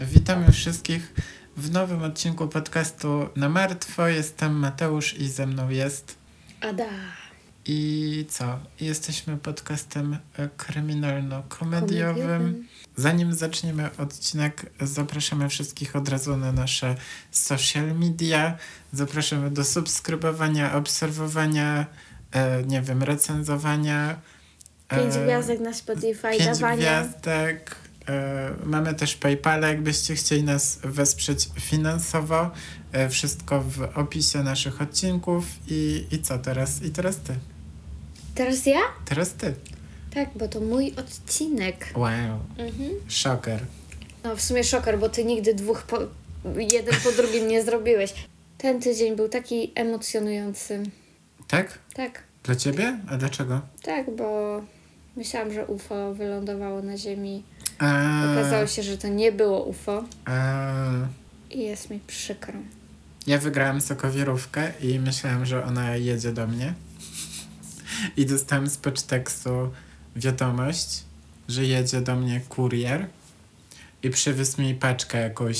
Witamy wszystkich w nowym odcinku podcastu Na Martwo. Jestem Mateusz i ze mną jest. Ada. I co? Jesteśmy podcastem kryminalno-komediowym. Komediowym. Zanim zaczniemy odcinek, zapraszamy wszystkich od razu na nasze social media. Zapraszamy do subskrybowania, obserwowania, e, nie wiem, recenzowania. Pięć e, gwiazdek na Spotify, pięć dawania. gwiazdek. E, mamy też PayPala, jakbyście chcieli nas wesprzeć finansowo. E, wszystko w opisie naszych odcinków. I, I co teraz? I teraz ty. Teraz ja? Teraz ty. Tak, bo to mój odcinek. Wow. Mhm. Szoker. No w sumie szoker, bo ty nigdy dwóch po... jeden po drugim nie zrobiłeś. Ten tydzień był taki emocjonujący. Tak? Tak, Dla ciebie? A dlaczego? tak, bo myślałam, że UFO wylądowało na Ziemi. A, Okazało się, że to nie było UFO a, i jest mi przykro. ja wygrałem sokowirówkę i myślałem, że ona jedzie do mnie. I dostałem z poczteksu wiadomość, że jedzie do mnie kurier i przywiózł mi paczkę jakąś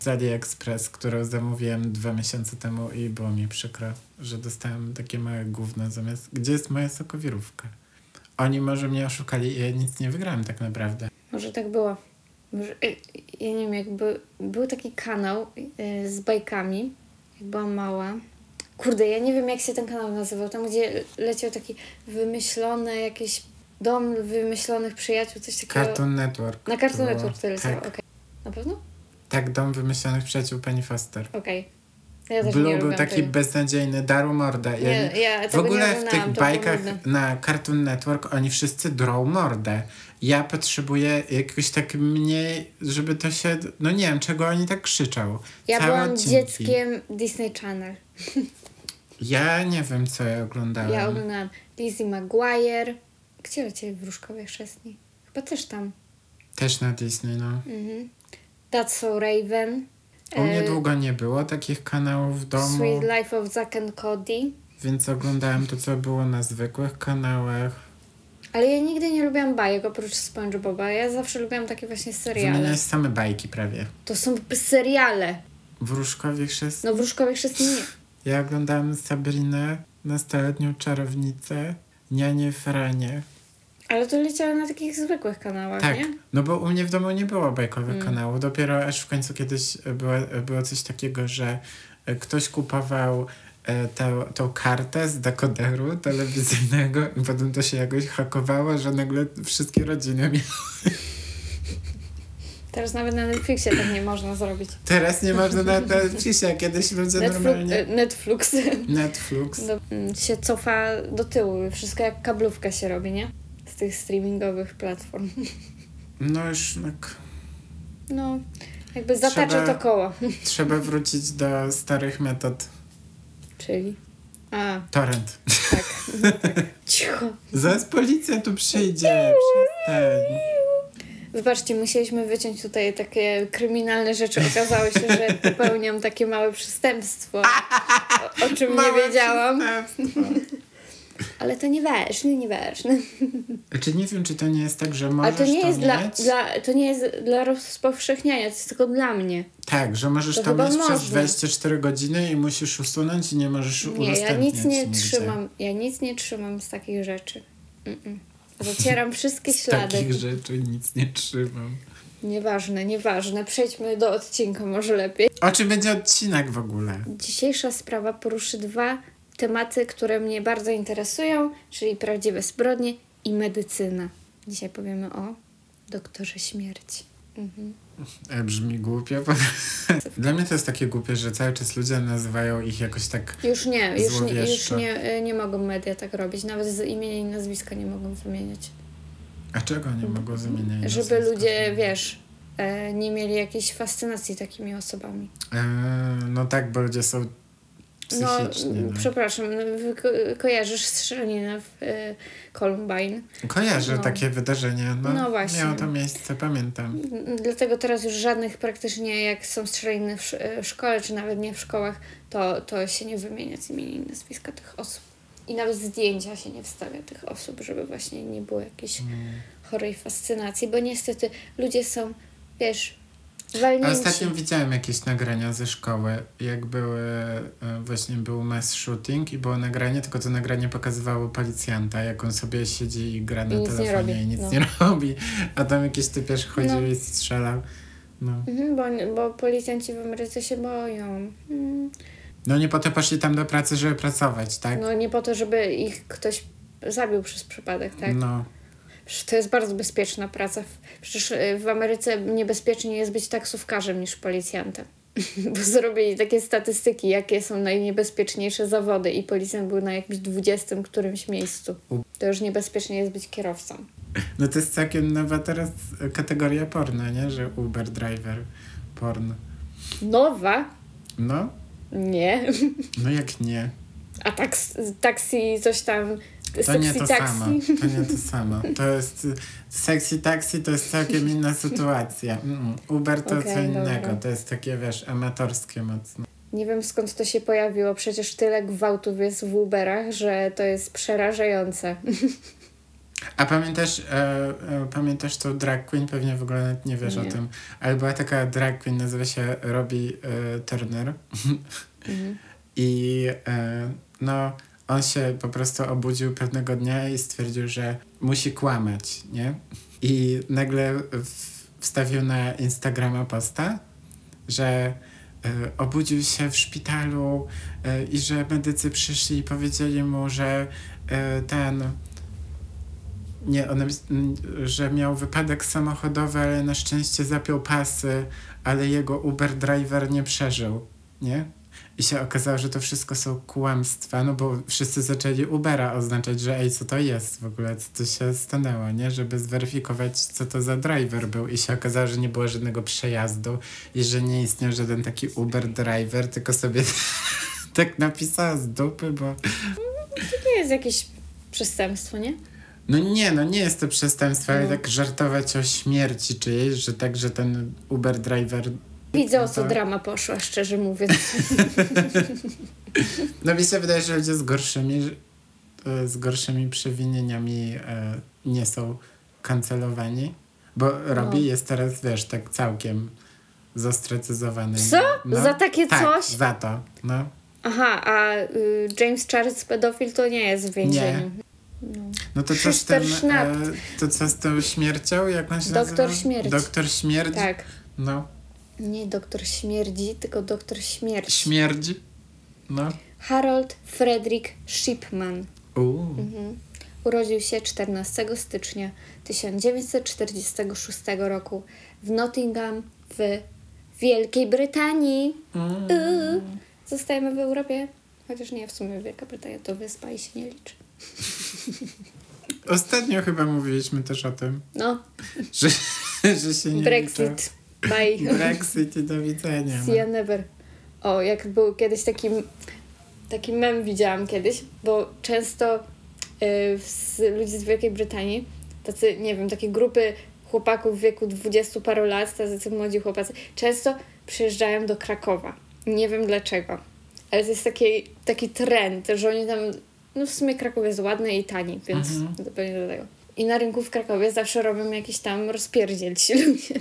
z AliExpress, którą zamówiłem dwa miesiące temu i było mi przykro, że dostałem takie małe gówno zamiast... Gdzie jest moja sokowirówka? Oni może mnie oszukali i ja nic nie wygrałem tak naprawdę. Może tak było. Może, y, ja nie wiem, jakby był taki kanał y, z bajkami, jak byłam mała. Kurde, ja nie wiem, jak się ten kanał nazywał. Tam, gdzie leciał taki wymyślony jakiś dom wymyślonych przyjaciół, coś takiego. Cartoon Network. Na Cartoon. Network to leciał, Tak, okej. Na pewno? tak, Dom Wymyślonych Przyjaciół Penny Foster. Okej. Ja Blue był taki tego. beznadziejny, daru mordę. Ja Nie, ja w ogóle w oglądałam, tych bajkach na Cartoon Network oni wszyscy drą mordę. Ja potrzebuję jakoś tak mniej, żeby to się... No nie wiem, czego oni tak krzyczą. Ja Całe byłam odcinki. dzieckiem Disney Channel. Ja nie wiem, co ja oglądałem. Ja oglądałam Lizzie McGuire. Gdzie lecieli wróżkowie chrzestni? Chyba też tam. Też na Disney, no. Mhm. That's So Raven. U mnie E, długo nie było takich kanałów w domu, Sweet Life of Zack and Cody. więc oglądałem to, co było na zwykłych kanałach. Ale ja nigdy nie lubiłam bajek oprócz SpongeBoba. Ja zawsze lubiłam takie właśnie seriale. Wymieniałeś same bajki prawie. To są seriale. Wróżkowie chrzestni. No wróżkowie chrzestni nie. Ja oglądałem Sabrinę, nastoletnią czarownicę, Nianie Franie. Ale to leciało na takich zwykłych kanałach, Tak, nie? no bo u mnie w domu nie było bajkowych Mm. kanałów. Dopiero aż w końcu kiedyś było, było coś takiego, że e, ktoś kupował e, tę, tą kartę z dekoderu telewizyjnego i potem to się jakoś hakowało, że nagle wszystkie rodziny miały. Teraz nawet na Netflixie tak nie można zrobić. Teraz nie można na Netflixie, a kiedyś ludzie normalnie... e, Netflix Netflix. do, mm, się cofa do tyłu. Wszystko jak kablówka się robi, nie? Tych streamingowych platform. No już tak... No, jakby zatacza to koło. Trzeba wrócić do starych metod. Czyli... A, Torrent. tak. No, tak. Cicho. Zaraz policja tu przyjdzie. Przestań. Wybaczcie, musieliśmy wyciąć tutaj takie kryminalne rzeczy. Okazało się, że popełniam takie małe przestępstwo, o, o czym Małe nie wiedziałam. przestępstwo. Ale to nieważne, nieważne. Czy nie wiem, czy to nie jest tak, że Ale możesz to nie jest dla, mieć? dla, to nie jest dla rozpowszechniania, to jest tylko dla mnie. Tak, że możesz To to mieć przez można. 24 godziny i musisz usunąć i nie możesz Nie, ja udostępniać nic nie nigdzie. trzymam, ja nic nie trzymam z takich rzeczy. Mm-mm. Zacieram wszystkie Z ślady. takich rzeczy nic nie trzymam. Nieważne, nieważne. Przejdźmy do odcinka może lepiej. O czym będzie odcinek w ogóle? Dzisiejsza sprawa poruszy dwa tematy, które mnie bardzo interesują, czyli prawdziwe zbrodnie i medycyna. Dzisiaj powiemy o doktorze śmierci. Mhm. E, brzmi głupio. Dla mnie to jest takie głupie, że cały czas ludzie nazywają ich jakoś tak... Już nie, już, nie, już nie, y, nie mogą media tak robić. Nawet z imienia i nazwiska nie mogą wymieniać. A czego nie mogą zamieniać? Żeby nazwiska? ludzie, wiesz, e, nie mieli jakiejś fascynacji takimi osobami. E, no tak, bo ludzie są No, psychicznie. No, przepraszam, ko- kojarzysz strzelaniny w e, Columbine. Kojarzę no. takie wydarzenie. No, No właśnie. Miało to miejsce, pamiętam. Dlatego teraz już żadnych praktycznie, jak są strzelaniny w, sz- w szkole, czy nawet nie w szkołach, to, to się nie wymienia z imienia i nazwiska tych osób. I nawet zdjęcia się nie wstawia tych osób, żeby właśnie nie było jakiejś Mm. chorej fascynacji, bo niestety ludzie są, wiesz, A walnięci. ostatnio widziałem jakieś nagrania ze szkoły, jak były, e, właśnie był mass shooting i było nagranie, tylko to nagranie pokazywało policjanta, jak on sobie siedzi i gra na I nie telefonie i nic no. nie robi, a tam jakiś typiarz chodził No. i strzelał. No. Mhm, bo, bo policjanci w Ameryce się boją. Mm. no nie po to poszli tam do pracy, żeby pracować, tak? No nie po to, żeby ich ktoś zabił przez przypadek, tak? No. To jest bardzo bezpieczna praca. Przecież y, w Ameryce niebezpieczniej jest być taksówkarzem niż policjantem. Bo zrobili takie statystyki, jakie są najniebezpieczniejsze zawody i policjant był na jakimś dwudziestym którymś miejscu. To już niebezpiecznie jest być kierowcą. no to jest całkiem nowa teraz kategoria porno, nie? Że Uber driver porn. Nowa? No, Nie. no jak nie? A taks, taksi, coś tam, To nie to taxi. samo. To nie to samo. To jest sexy taxi to jest całkiem inna sytuacja. Mm, Uber to Okej, co innego. dobra. To jest takie, wiesz, amatorskie mocno. Nie wiem skąd to się pojawiło. Przecież tyle gwałtów jest w Uberach, że to jest przerażające. A pamiętasz, e, e, pamiętasz tą drag queen? Pewnie w ogóle nie wiesz Nie. o tym. Ale była taka drag queen, nazywa się Robbie e, Turner. Mhm. I e, no, on się po prostu obudził pewnego dnia i stwierdził, że musi kłamać, nie? I nagle wstawił na Instagrama posta, że e, obudził się w szpitalu e, i że medycy przyszli i powiedzieli mu, że e, ten nie, one, m, że miał wypadek samochodowy, ale na szczęście zapiął pasy, ale jego Uber driver nie przeżył, nie? I się okazało, że to wszystko są kłamstwa, no bo wszyscy zaczęli Ubera oznaczać, że ej, co to jest w ogóle, co to się stanęło, nie? Żeby zweryfikować, co to za driver był. I się okazało, że nie było żadnego przejazdu i że nie istniał żaden taki Uber driver, tylko sobie tak napisała z dupy, bo... To nie jest jakieś przestępstwo, nie? No nie, no nie jest to przestępstwo, ale No. tak żartować o śmierci czyjejś, że tak, że ten Uber driver... Widzę o co To- drama poszła, szczerze mówiąc. No mi się wydaje, że ludzie z gorszymi, e, z gorszymi przewinieniami e, nie są kancelowani, bo Robi No. jest teraz, wiesz, tak całkiem zostracyzowany. Co? Za takie tak, coś? za to, no. Aha, a y, James Charles pedofil to nie jest w więzieniu. No. No to co z tym, e, to co z tą śmiercią, jak on się Doktor nazywa? Śmierć. Doktor Śmierć? Tak. No, Nie doktor śmierdzi, tylko doktor śmierć. śmierdzi. No. Harold Frederick Shipman. Mhm. Urodził się 14 stycznia 1946 roku w Nottingham w Wielkiej Brytanii. Mm. Zostajemy w Europie. Chociaż nie, w sumie Wielka Brytania to wyspa i się nie liczy. Ostatnio chyba mówiliśmy też o tym, No, że, że się nie Brexit. Bye. Brexit i do widzenia. See you never. O, jak był kiedyś taki, taki mem widziałam kiedyś, bo często y, z ludzi z Wielkiej Brytanii, tacy, nie wiem, takie grupy chłopaków w wieku dwudziestu paru lat, tacy młodzi chłopacy, często przyjeżdżają do Krakowa. Nie wiem dlaczego, ale to jest taki, taki trend, że oni tam, no w sumie Kraków jest ładny i tani, więc Mhm. to pewnie do tego. I na rynku w Krakowie zawsze robią jakiś tam rozpierdziel ci ludzie.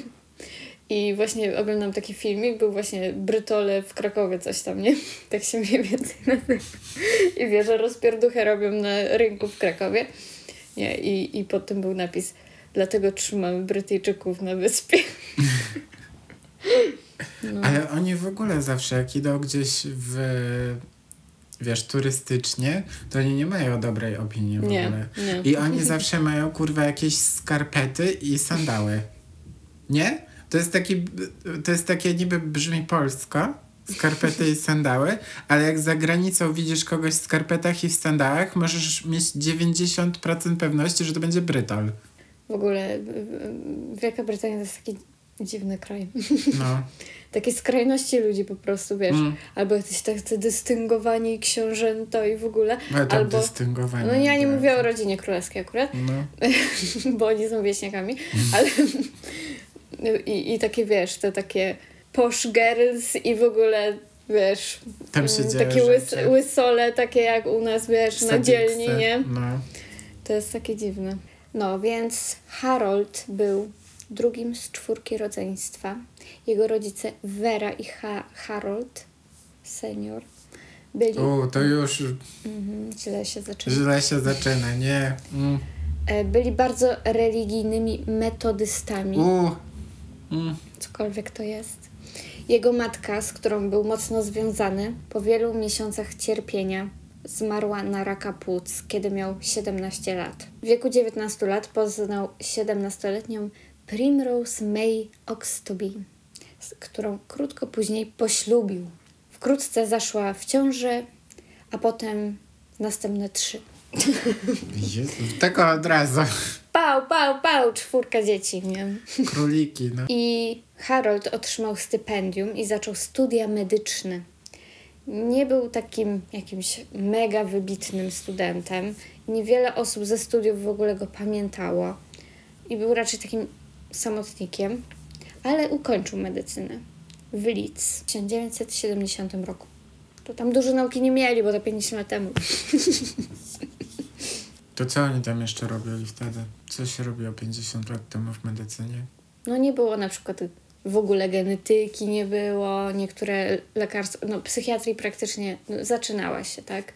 I właśnie oglądam taki filmik, był właśnie Brytole w Krakowie, coś tam, nie? Tak się mniej więcej nazywa. I wie, że rozpierduchę robią na rynku w Krakowie. Nie, i, i pod tym był napis Dlatego trzymamy Brytyjczyków na wyspie. No. Ale oni w ogóle zawsze, jak idą gdzieś w, wiesz, turystycznie, to oni nie mają dobrej opinii w Nie, ogóle. nie. I oni zawsze mają, kurwa, jakieś skarpety i sandały. Nie? To jest taki, to jest takie niby brzmi polsko, skarpety i sandały, ale jak za granicą widzisz kogoś w skarpetach i w sandałach, możesz mieć 90% pewności, że to będzie Brytol. W ogóle Wielka Brytania to jest taki dziwny kraj. No. Takie skrajności ludzi po prostu, wiesz. Mm. Albo jacyś tacy dystyngowani książęta i w ogóle. To Albo... dystyngowanie. No ja nie tak. mówię o rodzinie królewskiej akurat, No. bo oni są wieśniakami, ale i, i takie wiesz, te takie posh girls i w ogóle wiesz, Tam się mm, dzieje takie łys, łysole, takie jak u nas, wiesz, na dzielni, nie? No. To jest takie dziwne. No, więc Harold był drugim z czwórki rodzeństwa. Jego rodzice Vera i ha- Harold senior byli... U, to już Mhm, źle się zaczyna. źle się zaczyna, nie. Mm. E, Byli bardzo religijnymi metodystami, U. Mm. cokolwiek to jest. Jego matka, z którą był mocno związany, po wielu miesiącach cierpienia zmarła na raka płuc, kiedy miał 17 lat. W wieku 19 lat poznał 17-letnią Primrose May Oxtoby, z którą krótko później poślubił. Wkrótce zaszła w ciążę, a potem następne trzy. Jezu, Tego od razu. Pał, pał, pał, czwórka dzieci, nie? Króliki, no. I Harold otrzymał stypendium i zaczął studia medyczne. Nie był takim jakimś mega wybitnym studentem. Niewiele osób ze studiów w ogóle go pamiętało. I był raczej takim samotnikiem, ale ukończył medycynę w Leeds w 1970 roku. To tam dużo nauki nie mieli, bo to 50 lat temu. To co oni tam jeszcze robili wtedy? Co się robiło 50 lat temu w medycynie? No nie było na przykład w ogóle genetyki, nie było, niektóre lekarstwa, no psychiatrii praktycznie no, zaczynała się, tak?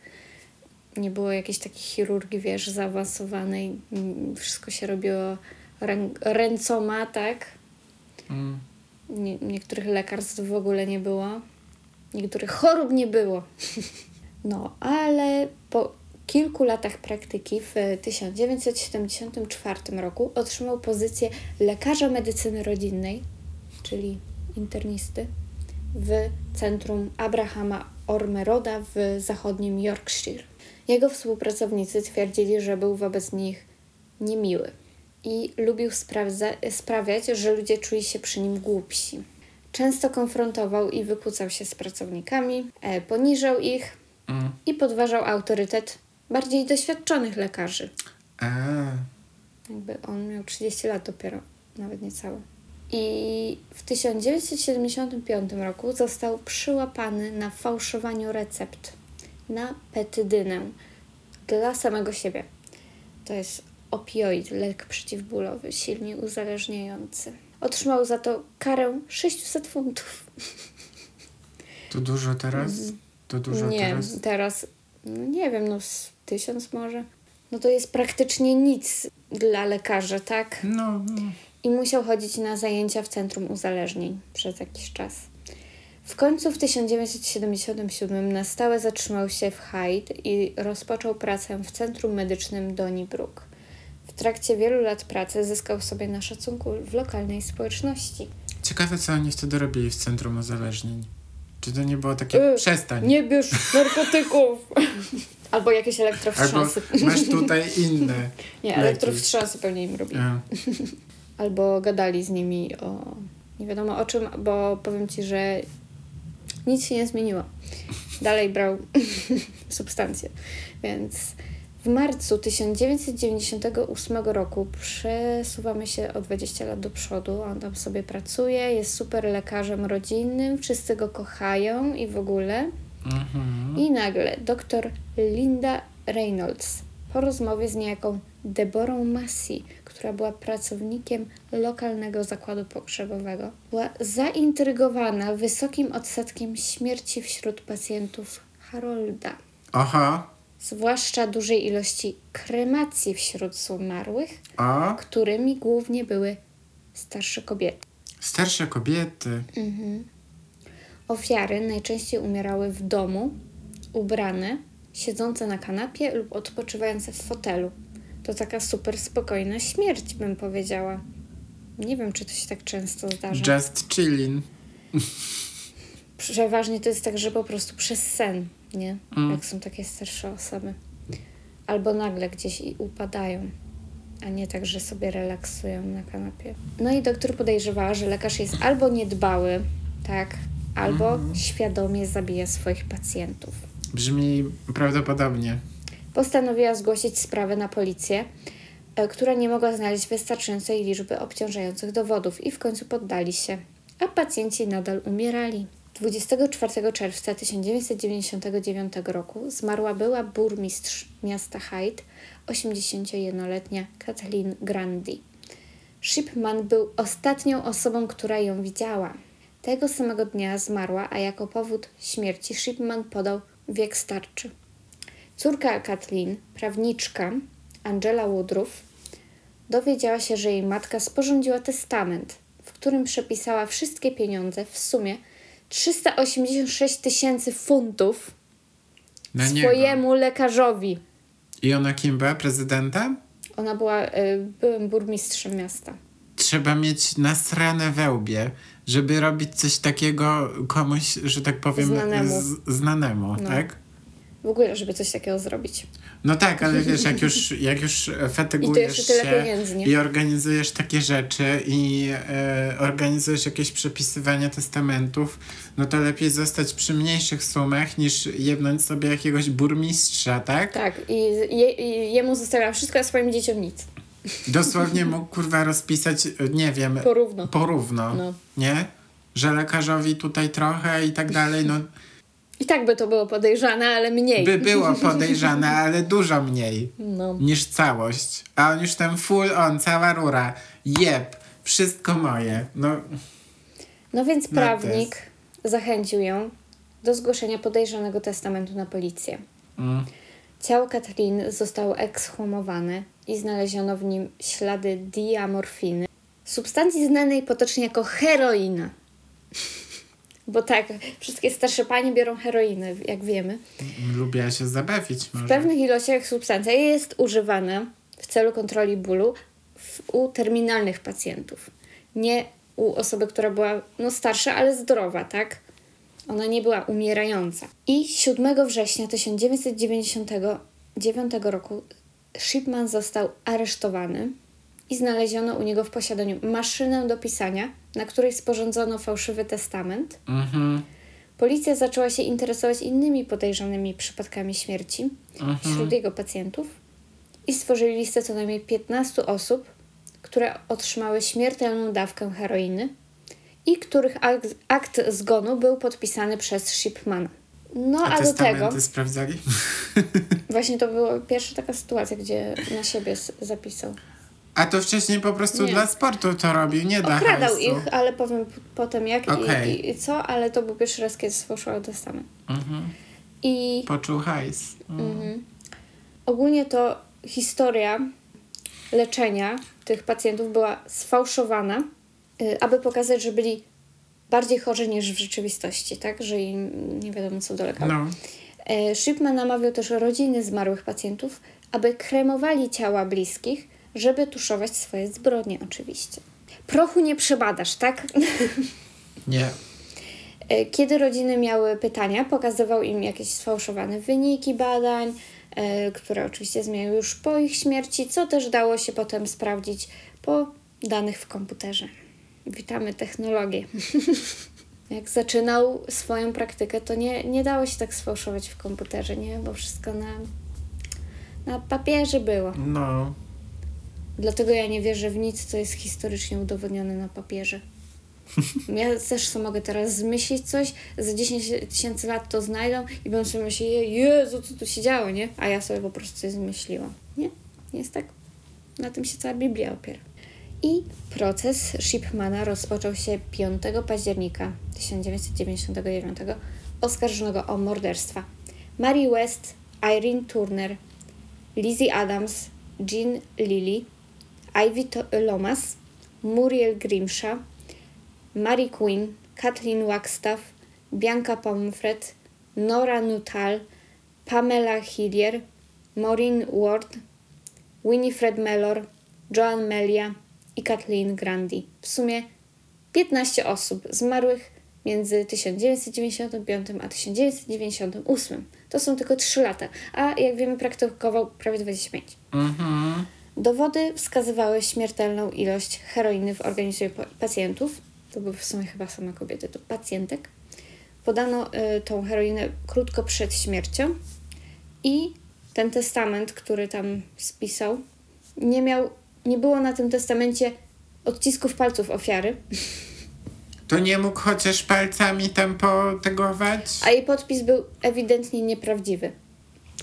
Nie było jakiejś takiej chirurgii, wiesz, zaawansowanej, wszystko się robiło rę, ręcoma, tak? Mm. Nie, niektórych lekarstw w ogóle nie było, niektórych chorób nie było. No, ale po kilku latach praktyki w 1974 roku otrzymał pozycję lekarza medycyny rodzinnej, czyli internisty, w centrum Abrahama Ormeroda w zachodnim Yorkshire. Jego współpracownicy twierdzili, że był wobec nich niemiły i lubił sprawdza- sprawiać, że ludzie czuli się przy nim głupsi. Często konfrontował i wykłócał się z pracownikami, e, poniżał ich Mm. i podważał autorytet bardziej doświadczonych lekarzy. A, Jakby on miał 30 lat dopiero, nawet niecałe. I w 1975 roku został przyłapany na fałszowaniu recept na petydynę dla samego siebie. To jest opioid, lek przeciwbólowy, silnie uzależniający. Otrzymał za to karę 600 funtów. to dużo teraz? To dużo nie, teraz? teraz, no nie wiem, no z tysiąc może. No to jest praktycznie nic dla lekarza, tak? No, no. i musiał chodzić na zajęcia w Centrum Uzależnień przez jakiś czas. W końcu w 1977 na stałe zatrzymał się w Hyde i rozpoczął pracę w Centrum Medycznym Donnybrook. W trakcie wielu lat pracy zyskał sobie na szacunku w lokalnej społeczności. Ciekawe, co oni wtedy robili w Centrum Uzależnień. Czy to nie było takie Y, przestań? Nie bierz narkotyków! Albo jakieś Albo elektrowstrząsy. masz tutaj inne. Nie, leki. elektrowstrząsy pewnie im robili. Albo gadali z nimi o nie wiadomo o czym, bo powiem ci, że nic się nie zmieniło. Dalej brał substancje. Więc w marcu 1998 roku przesuwamy się o 20 lat do przodu. On tam sobie pracuje, jest super lekarzem rodzinnym, wszyscy go kochają i w ogóle. mhm. I nagle doktor Linda Reynolds po rozmowie z niejaką Deborą Massey, która była pracownikiem lokalnego zakładu pogrzebowego, była zaintrygowana wysokim odsetkiem śmierci wśród pacjentów Harolda, Aha. Zwłaszcza dużej ilości kremacji wśród zmarłych, A, którymi głównie były starsze kobiety. starsze kobiety. Ofiary najczęściej umierały w domu, ubrane, siedzące na kanapie lub odpoczywające w fotelu. To taka super spokojna śmierć, bym powiedziała. Nie wiem, czy to się tak często zdarza. Just chilling. Przeważnie to jest tak, że po prostu przez sen, nie? Mm. Jak są takie starsze osoby. Albo nagle gdzieś i upadają, a nie tak, że sobie relaksują na kanapie. No i doktor podejrzewała, że lekarz jest albo niedbały, tak, albo świadomie zabija swoich pacjentów. Brzmi prawdopodobnie. Postanowiła zgłosić sprawę na policję, e, która nie mogła znaleźć wystarczającej liczby obciążających dowodów i w końcu poddali się, a pacjenci nadal umierali. 24 czerwca 1999 roku zmarła była burmistrz miasta Hyde, 81-letnia Kathleen Grandi. Shipman był ostatnią osobą, która ją widziała. Tego samego dnia zmarła, a jako powód śmierci Shipman podał wiek starczy. Córka Kathleen, prawniczka Angela Woodruff, dowiedziała się, że jej matka sporządziła testament, w którym przepisała wszystkie pieniądze w sumie 386 tysięcy funtów Na niego. swojemu lekarzowi. I ona kim była? Prezydentem? Ona była y, byłym burmistrzem miasta. Trzeba mieć nasrane wełbie, żeby robić coś takiego komuś, że tak powiem, Znanemu. Z, znanemu, No. tak? W ogóle, żeby coś takiego zrobić. No tak, ale wiesz, jak już, jak już I fatygujesz tyle się pieniędzy, i organizujesz takie rzeczy i e, organizujesz jakieś przepisywanie testamentów, no to lepiej zostać przy mniejszych sumach niż jebnąć sobie jakiegoś burmistrza, tak? Tak, i, je, i jemu zostawiałam wszystko, a swoim dzieciom nic. Dosłownie mógł kurwa rozpisać, e, nie wiem, Porówno. porówno, No. nie? Że lekarzowi tutaj trochę i tak dalej, no I tak by to było podejrzane, ale mniej. by było podejrzane, ale dużo mniej. No. niż całość. A on już ten full on, cała rura. Jeb, wszystko moje. No, No więc No prawnik zachęcił ją do zgłoszenia podejrzanego testamentu na policję. mm, Ciało Kathleen zostało ekshumowane i znaleziono w nim ślady diamorfiny, substancji znanej potocznie jako heroina. Bo tak, wszystkie starsze panie biorą heroinę, jak wiemy. lubię się zabawić W może. pewnych ilościach substancja jest używana w celu kontroli bólu w, u terminalnych pacjentów. Nie u osoby, która była no, starsza, ale zdrowa, tak? Ona nie była umierająca. I 7 września 1999 roku Shipman został aresztowany i znaleziono u niego w posiadaniu maszynę do pisania, na której sporządzono fałszywy testament. Mhm, Policja zaczęła się interesować innymi podejrzanymi przypadkami śmierci wśród jego pacjentów i stworzyli listę co najmniej 15 osób, które otrzymały śmiertelną dawkę heroiny i których akt, akt zgonu był podpisany przez Shipmana. No a a, do tego, sprawdzali? właśnie to była pierwsza taka sytuacja, gdzie na siebie zapisał. A to wcześniej po prostu Nie. dla sportu to robił, nie dla Okradał hajsu. ich, ale powiem potem jak i- Okej. i, i co, ale to był pierwszy raz, kiedy sfałszował testament. Mhm, I poczuł hajs. Mm. Mhm. Ogólnie to historia leczenia tych pacjentów była sfałszowana, y, aby pokazać, że byli bardziej chorzy niż w rzeczywistości, tak? Że im nie wiadomo co dolegało. No, E, Shipman namawiał też rodziny zmarłych pacjentów, aby kremowali ciała bliskich, żeby tuszować swoje zbrodnie oczywiście. Prochu nie przebadasz, tak? nie. E, Kiedy rodziny miały pytania, pokazywał im jakieś sfałszowane wyniki badań, e, które oczywiście zmieniły już po ich śmierci, co też dało się potem sprawdzić po danych w komputerze. Witamy technologię. Jak zaczynał swoją praktykę, to nie, nie dało się tak sfałszować w komputerze, nie? Bo wszystko na, na papierze było. No, Dlatego ja nie wierzę w nic, co jest historycznie udowodnione na papierze. Ja też sobie mogę teraz zmyślić coś, za 10 tysięcy lat to znajdą i będą sobie myśleć, "Je- Jezu, co tu się działo, nie? A ja sobie po prostu coś zmyśliłam. Nie, nie jest tak. Na tym się cała Biblia opiera. I proces Shipmana rozpoczął się 5 października 1999 oskarżonego o morderstwa Mary West, Irene Turner, Lizzie Adams, Jean Lilly, Ivy Lomas, Muriel Grimshaw, Mary Quinn, Kathleen Wagstaff, Bianca Pomfret, Nora Nuttall, Pamela Hillier, Maureen Ward, Winifred Mellor, Joan Melia i Kathleen Grandi. W sumie 15 osób zmarłych między 1995 a 1998. To są tylko 3 lata, a jak wiemy praktykował prawie 25. mhm. Dowody wskazywały śmiertelną ilość heroiny w organizmie pa- pacjentów. To były w sumie chyba same kobiety, to pacjentek. Podano y, tą heroinę krótko przed śmiercią i ten testament, który tam spisał, nie miał, nie było na tym testamencie odcisków palców ofiary. To nie mógł chociaż palcami tam potegować? A jej podpis był ewidentnie nieprawdziwy.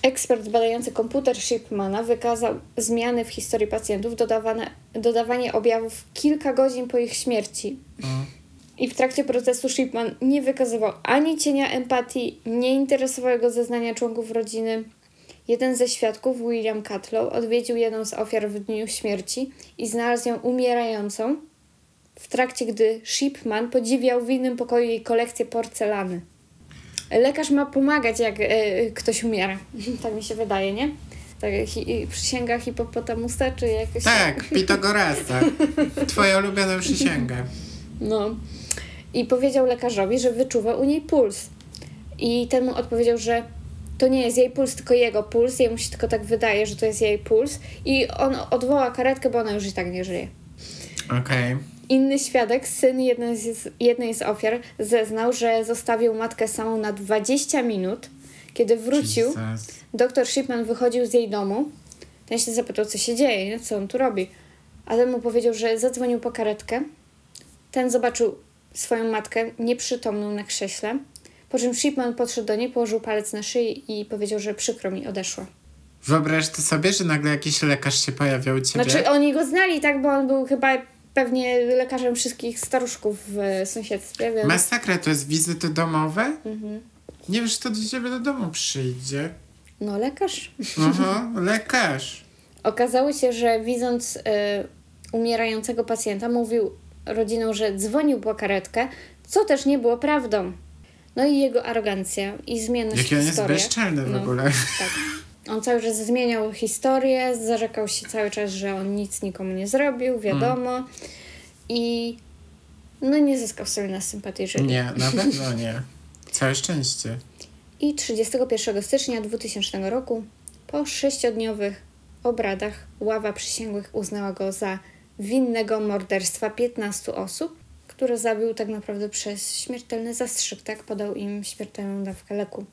Ekspert badający komputer Shipmana wykazał zmiany w historii pacjentów, dodawane, dodawanie objawów kilka godzin po ich śmierci. Mm. I w trakcie procesu Shipman nie wykazywał ani cienia empatii, nie interesowały go zeznania członków rodziny. Jeden ze świadków, William Cutlow, odwiedził jedną z ofiar w dniu śmierci i znalazł ją umierającą, w trakcie gdy Shipman podziwiał w innym pokoju jej kolekcję porcelany. Lekarz ma pomagać, jak e, ktoś umiera. tak mi się wydaje, nie? Tak, hi, przysięga hipopotamusa, czy jakoś Tak, Pitagorasa. Twoja ulubiona przysięga. No. I powiedział lekarzowi, że wyczuwa u niej puls. I ten mu odpowiedział, że to nie jest jej puls, tylko jego puls. Jemu się tylko tak wydaje, że to jest jej puls. I on odwoła karetkę, bo ona już i tak nie żyje. Okej. Inny świadek, syn jednej z, jednej z ofiar, zeznał, że zostawił matkę samą na 20 minut. Kiedy wrócił, Jesus. Doktor Shipman wychodził z jej domu. Ten się zapytał, co się dzieje, nie? co on tu robi. A ten mu powiedział, że zadzwonił po karetkę. Ten zobaczył swoją matkę nieprzytomną na krześle. Po czym Shipman podszedł do niej, położył palec na szyi i powiedział, że przykro mi, odeszła. Wyobraź sobie, że nagle jakiś lekarz się pojawiał u ciebie? Znaczy oni go znali, tak, bo on był chyba pewnie lekarzem wszystkich staruszków w sąsiedztwie, więc... Masakra to jest wizyty domowe? Mhm. Nie wiesz, kto do ciebie do domu przyjdzie. No lekarz. Aha, lekarz. Okazało się, że widząc y, umierającego pacjenta, mówił rodziną, że dzwonił po karetkę, co też nie było prawdą. No i jego arogancja i zmienność Jaki on jest bezczelny w No. ogóle. Tak. On cały czas zmieniał historię, zarzekał się cały czas, że on nic nikomu nie zrobił, wiadomo. I no nie zyskał sobie na sympatii jury. Nie, na pewno nie. Całe szczęście. I 31 stycznia 2000 roku, po sześciodniowych obradach, ława przysięgłych uznała go za winnego morderstwa 15 osób, które zabił tak naprawdę przez śmiertelny zastrzyk, tak? Podał im śmiertelną dawkę leku.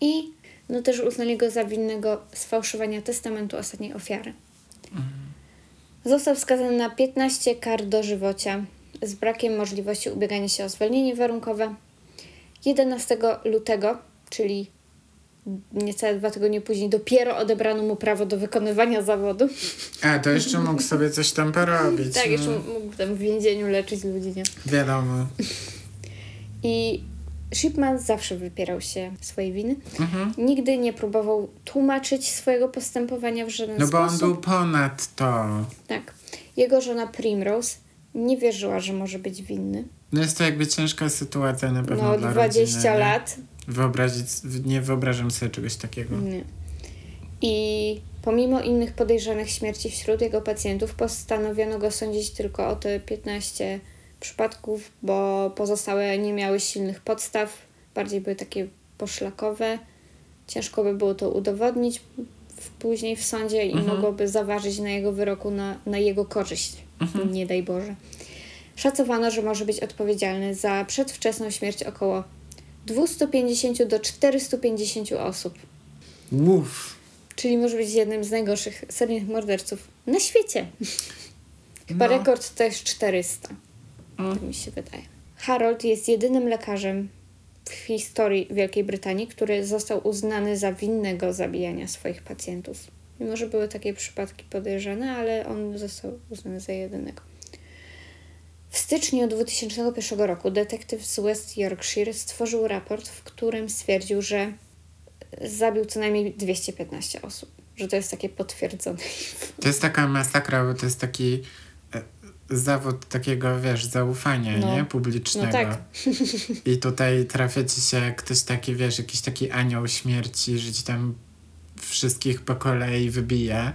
I no też uznali go za winnego sfałszowania testamentu ostatniej ofiary. Został skazany na 15 kar dożywocia z brakiem możliwości ubiegania się o zwolnienie warunkowe. 11 lutego, czyli niecałe dwa tygodnie później, dopiero odebrano mu prawo do wykonywania zawodu. A, to jeszcze mógł sobie coś tam porobić. tak, jeszcze no. mógł tam w więzieniu leczyć ludzi, nie? Wiadomo. I Shipman zawsze wypierał się swojej winy. Mhm. Nigdy nie próbował tłumaczyć swojego postępowania w żaden No bo on sposób. był ponad to. Tak. Jego żona Primrose nie wierzyła, że może być winny. No jest to jakby ciężka sytuacja na pewno No, dla 20 rodziny, nie? lat. Wyobrazić, nie wyobrażam sobie czegoś takiego. Nie. I pomimo innych podejrzanych śmierci wśród jego pacjentów, postanowiono go sądzić tylko o te 15 przypadków, bo pozostałe nie miały silnych podstaw, bardziej były takie poszlakowe. Ciężko by było to udowodnić w, później w sądzie i mogłoby zaważyć na jego wyroku na, na jego korzyść. Nie daj Boże. Szacowano, że może być odpowiedzialny za przedwczesną śmierć około 250 do 450 osób. Uff. Czyli może być jednym z najgorszych seryjnych morderców na świecie. Chyba No. rekord to jest 400. Tak mi się wydaje. Harold jest jedynym lekarzem w historii Wielkiej Brytanii, który został uznany za winnego zabijania swoich pacjentów. Mimo, że były takie przypadki podejrzane, ale on został uznany za jedynego. W styczniu 2001 roku detektyw z West Yorkshire stworzył raport, w którym stwierdził, że zabił co najmniej 215 osób. Że to jest takie potwierdzone. To jest taka masakra, bo to jest taki zawód takiego, wiesz, zaufania, No. nie? Publicznego. No tak. I tutaj trafia ci się ktoś taki, wiesz, jakiś taki anioł śmierci, że ci tam wszystkich po kolei wybije.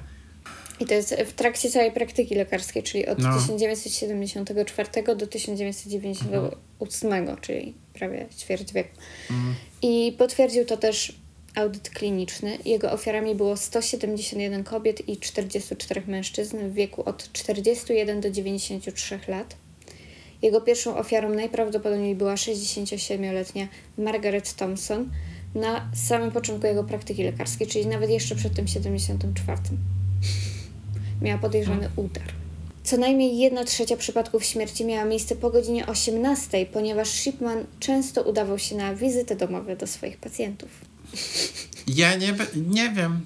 I to jest w trakcie całej praktyki lekarskiej, czyli od No. 1974 do 1998, czyli prawie ćwierć wieku. Mm. I potwierdził to też audyt kliniczny. Jego ofiarami było 171 kobiet i 44 mężczyzn w wieku od 41 do 93 lat. Jego pierwszą ofiarą najprawdopodobniej była 67-letnia Margaret Thompson na samym początku jego praktyki lekarskiej, czyli nawet jeszcze przed tym 74. Miała podejrzany udar. Co najmniej jedna trzecia przypadków śmierci miała miejsce po godzinie 18, ponieważ Shipman często udawał się na wizyty domowe do swoich pacjentów. Ja nie, nie wiem.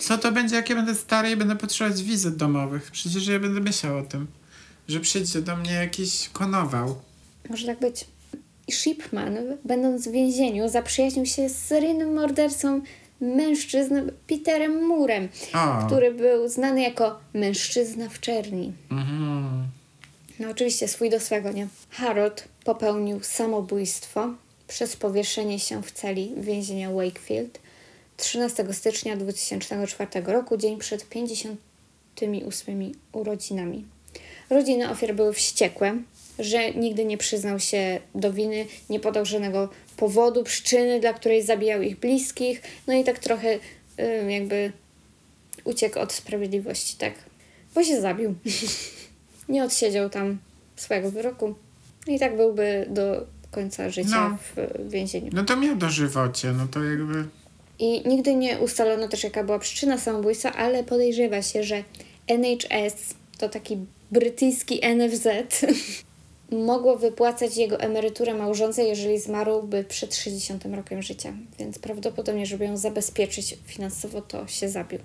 Co to będzie, jak ja będę stary i będę potrzebować wizyt domowych? Przecież ja będę myślał o tym, że przyjdzie do mnie jakiś konował. Może tak być. Shipman, będąc w więzieniu, zaprzyjaźnił się z seryjnym mordercą mężczyzn Peterem Murem, O. który był znany jako mężczyzna w czerni. Mhm. No oczywiście swój do swego, nie? Harold popełnił samobójstwo przez powieszenie się w celi więzienia Wakefield 13 stycznia 2004 roku, dzień przed 58 urodzinami. Rodziny ofiar były wściekłe, że nigdy nie przyznał się do winy, nie podał żadnego powodu, przyczyny, dla której zabijał ich bliskich, no i tak trochę jakby uciekł od sprawiedliwości, tak? Bo się zabił. nie odsiedział tam swojego wyroku. I tak byłby do końca życia No. w więzieniu. No to miał dożywocie, no to jakby... I nigdy nie ustalono też, jaka była przyczyna samobójstwa, ale podejrzewa się, że NHS, to taki brytyjski NFZ, mogło wypłacać jego emeryturę małżonce, jeżeli zmarłby przed 60 rokiem życia. Więc prawdopodobnie, żeby ją zabezpieczyć finansowo, to się zabił.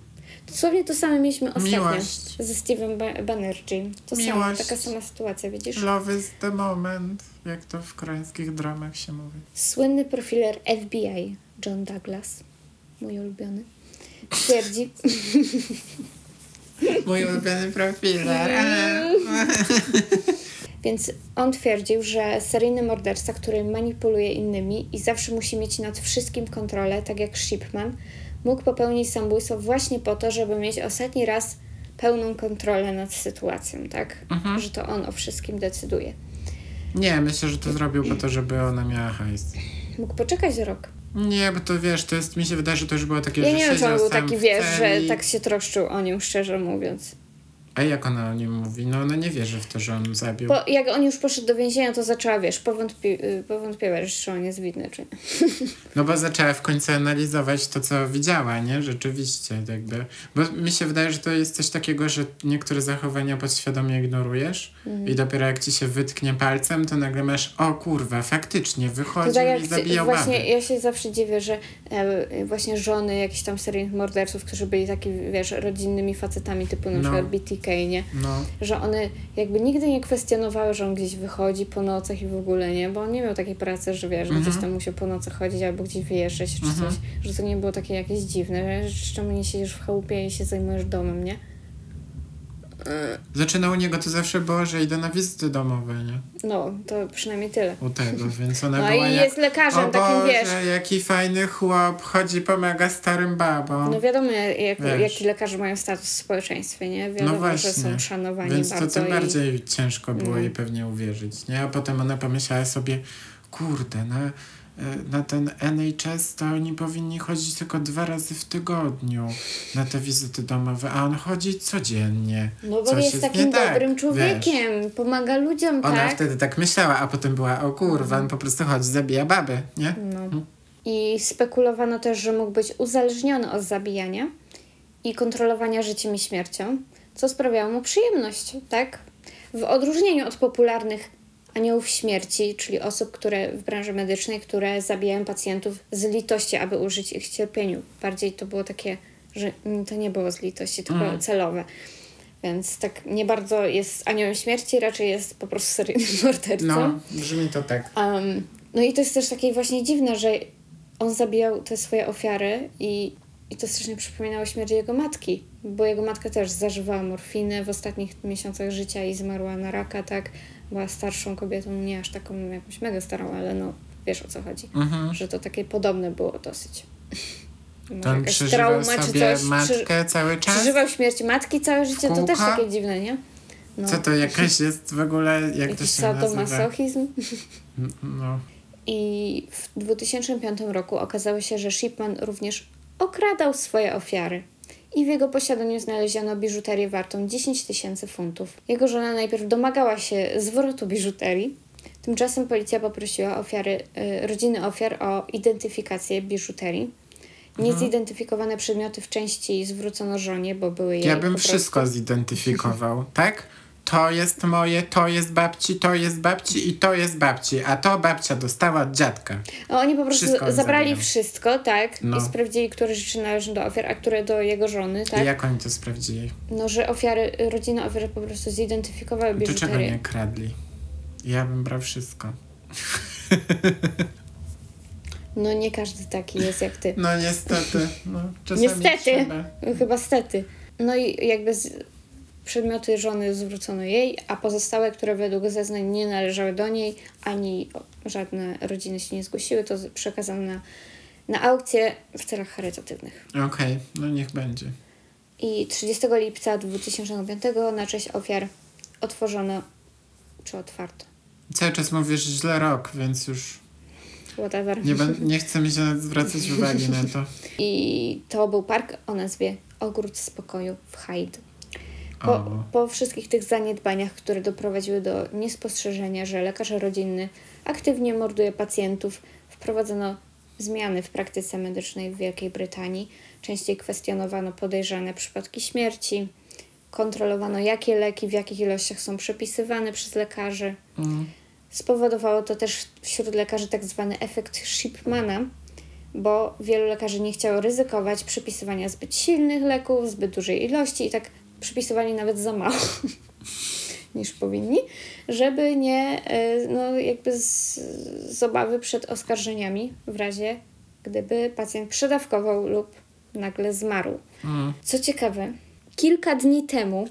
Dosłownie to samo mieliśmy ostatnio Miłość. ze Steven Ba- Banerjee. To samo, Miłość. taka sama sytuacja, widzisz? Love is the moment, jak to w koreańskich dramach się mówi. Słynny profiler FBI John Douglas, mój ulubiony, twierdzi, Mój ulubiony profiler. Więc on twierdził, że seryjny morderca, który manipuluje innymi i zawsze musi mieć nad wszystkim kontrolę, tak jak Shipman, mógł popełnić samobójstwo właśnie po to, żeby mieć ostatni raz pełną kontrolę nad sytuacją, tak? Że to on o wszystkim decyduje. Nie, myślę, że to zrobił po to, żeby ona miała hajs. Mógł poczekać rok. Nie, bo to wiesz, to jest, mi się wydaje, że to już było takie, Ja że nie wiem, czy on był taki, wiesz, że tak się troszczył o nią, szczerze mówiąc. A jak ona o nim mówi? No ona nie wierzy w to, że on zabił. Bo jak on już poszedł do więzienia, to zaczęła, wiesz, powątpi y, powątpiewać, czy on jest winny, czy nie. No bo zaczęła w końcu analizować to, co widziała, nie? Rzeczywiście, jakby. Bo mi się wydaje, że to jest coś takiego, że niektóre zachowania podświadomie ignorujesz Mhm. i dopiero jak ci się wytknie palcem, to nagle masz, o kurwa, faktycznie, To wychodził tak i zabijał właśnie baby. ja się zawsze dziwię, że e, właśnie żony jakichś tam seryjnych morderców, którzy byli takimi, wiesz, rodzinnymi facetami typu na No. przykład BTK, nie? No, Że one jakby nigdy nie kwestionowały, że on gdzieś wychodzi po nocach i w ogóle, nie? Bo on nie miał takiej pracy, że wiesz, że Mhm. gdzieś tam musiał po nocach chodzić albo gdzieś wyjeżdżać czy Mhm. coś. Że to nie było takie jakieś dziwne, że czemu nie siedzisz w chałupie i się zajmujesz domem, nie? Zaczyna u niego to zawsze było, że idę na wizyty domowe, nie? No, to przynajmniej tyle. U tego, więc ona No była i jak, jest lekarzem o takim, Boże, wiesz, jaki fajny chłop, chodzi, pomaga starym babom. No wiadomo, jak, jaki lekarze mają status w społeczeństwie, nie? Wiadomo, No właśnie. że są szanowani Więc to bardzo. tym i... bardziej ciężko było No. jej pewnie uwierzyć, nie? A potem ona pomyślała sobie, kurde, na, e, na ten NHS to oni powinni chodzić tylko dwa razy w tygodniu na te wizyty domowe, a on chodzi codziennie. No bo Coś jest takim nie tak, dobrym wiesz. człowiekiem, pomaga ludziom, Ona tak? wtedy tak myślała, a potem była, o kurwa, on po prostu chodzi, zabija baby, nie? No. I spekulowano też, że mógł być uzależniony od zabijania i kontrolowania życiem i śmiercią, co sprawiało mu przyjemność, tak? W odróżnieniu od popularnych aniołów śmierci, czyli osób, które w branży medycznej, które zabijają pacjentów z litości, aby użyć ich cierpieniu. Bardziej to było takie, że to nie było z litości, to było Mm. celowe. Więc tak nie bardzo jest aniołem śmierci, raczej jest po prostu seryjnym mordercą. No, brzmi to tak. Um, no i to jest też takie właśnie dziwne, że on zabijał te swoje ofiary i, i to strasznie przypominało śmierć jego matki, bo jego matka też zażywała morfiny w ostatnich miesiącach życia i zmarła na raka, tak? Była starszą kobietą, nie aż taką jakąś mega starą, ale no wiesz o co chodzi. Mhm. Że to takie podobne było dosyć. Może To on jakaś przeżywał trauma czy coś. Matkę cały czas? przeżywał śmierć matki całe życie, to też takie dziwne, nie? No. Co to jakaś jest w ogóle, jak to Jakiś się nazywa? sadomasochizm. No. I w 2005 roku okazało się, że Shipman również okradał swoje ofiary. I w jego posiadaniu znaleziono biżuterię wartą 10 tysięcy funtów. Jego żona najpierw domagała się zwrotu biżuterii. Tymczasem policja poprosiła ofiary, y, rodziny ofiar o identyfikację biżuterii. Niezidentyfikowane przedmioty w części zwrócono żonie, bo były jej Ja bym wszystko zidentyfikował, tak? To jest moje, to jest babci, to jest babci i to jest babci, a to babcia dostała od dziadka. A oni po prostu Wszystko zabrali wszystko, tak? No. I sprawdzili, które rzeczy należą do ofiar, a które do jego żony, tak? I jak oni to sprawdzili? No, że ofiary, rodzina ofiar po prostu zidentyfikowały biżuterię. nie kradli? Ja bym brał wszystko. No nie każdy taki jest jak ty. No niestety. No, czasami Niestety. Trzeba. Chyba stety. No i jakby z, przedmioty żony zwrócono jej, a pozostałe, które według zeznań nie należały do niej, ani żadne rodziny się nie zgłosiły, to przekazano na, na aukcję w celach charytatywnych. Okej, no niech będzie. I 30 lipca 2005 na cześć ofiar otworzono, czy otwarto, Cały czas mówisz źle rok, więc już whatever. nie, nie chcę mi się zwracać uwagi na to. I to był park o nazwie Ogród Spokoju w Hyde. Po, po wszystkich tych zaniedbaniach, które doprowadziły do niespostrzeżenia, że lekarz rodzinny aktywnie morduje pacjentów, wprowadzono zmiany w praktyce medycznej w Wielkiej Brytanii. Częściej kwestionowano podejrzane przypadki śmierci, kontrolowano jakie leki w jakich ilościach są przepisywane przez lekarzy. Mm. Spowodowało to też wśród lekarzy tak zwany efekt Shipmana, bo wielu lekarzy nie chciało ryzykować przepisywania zbyt silnych leków, zbyt dużej ilości i tak przepisywali nawet za mało niż powinni, żeby nie, e, no jakby z, z obawy przed oskarżeniami w razie, gdyby pacjent przedawkował lub nagle zmarł. Mm. Co ciekawe, kilka dni temu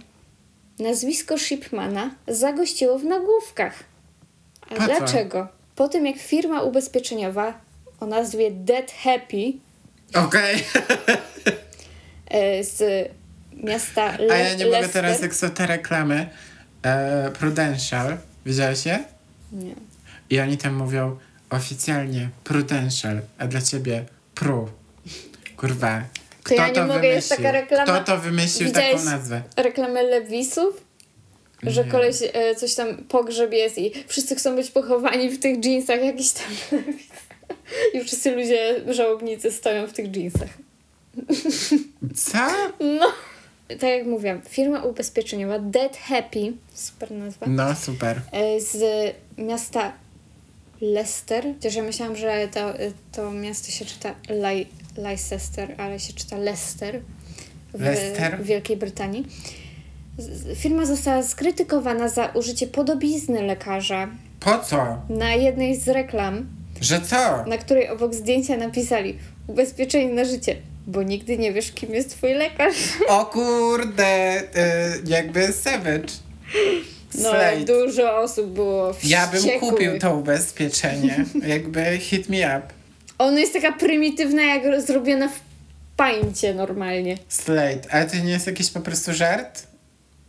nazwisko Shipmana zagościło w nagłówkach. A co? dlaczego? Po tym jak firma ubezpieczeniowa o nazwie Dead Happy Okej, e, z miasta Le- a ja nie mogę teraz, jak są te reklamy e, Prudential, widziałeś je? Nie. I oni tam mówią oficjalnie Prudential, a dla ciebie Pru. Kurwa. Kto ja nie mogę, jest taka reklama- Kto to wymyślił Widziałeś- taką nazwę? Reklamę Lewisów? Że Nie. koleś e, coś tam pogrzeb jest i wszyscy chcą być pochowani w tych jeansach jakiś tam Lewis. I wszyscy ludzie, żałobnicy stoją w tych jeansach. Co? No. Tak jak mówiłam, firma ubezpieczeniowa Dead Happy, super nazwa, No super. e, z miasta Leicester. Chociaż ja myślałam, że to, to miasto się czyta Lei- Leicester, ale się czyta Leicester w Leicester? Wielkiej Brytanii. Firma została skrytykowana za użycie podobizny lekarza Po co? na jednej z reklam, Że co? na której obok zdjęcia napisali ubezpieczenie na życie, bo nigdy nie wiesz, kim jest twój lekarz. O kurde, y, jakby Savage. No, Slate. dużo osób było Ja bym wściekłych. kupił to ubezpieczenie. jakby hit me up. Ono jest taka prymitywna, jak ro- zrobiona w pańcie normalnie. Slate. Ale to nie jest jakiś po prostu żart?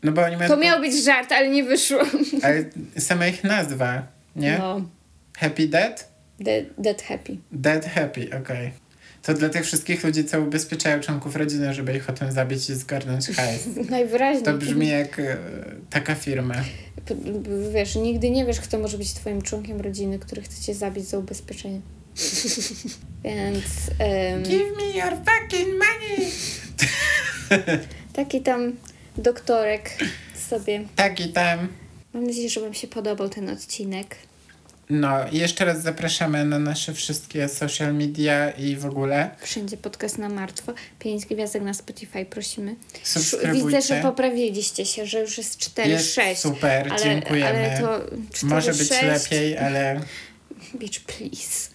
No bo oni mają... To miał być żart, ale nie wyszło. Ale sama ich nazwa, nie? No, Happy Dead? dead, dead happy. Dead Happy, okej. To dla tych wszystkich ludzi, co ubezpieczają członków rodziny, żeby ich potem zabić i zgarnąć hajs. Najwyraźniej. To brzmi jak e, taka firma. Wiesz, nigdy nie wiesz, kto może być twoim członkiem rodziny, który chce cię zabić za ubezpieczenie. Więc em, Give me your fucking money! taki tam doktorek sobie. Taki tam. Mam nadzieję, że Wam się podobał ten odcinek. No, i jeszcze raz zapraszamy na nasze wszystkie social media i w ogóle. Wszędzie podcast na martwo. Pięć gwiazdek na Spotify prosimy. Subskrybujcie. Widzę, że poprawiliście się, że już jest 4, Jest 6. super, ale, dziękujemy. Ale to 4, Może być 6. lepiej, ale Bitch, please.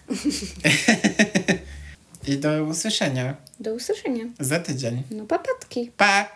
i do usłyszenia Do usłyszenia. za tydzień. No papatki. Pa!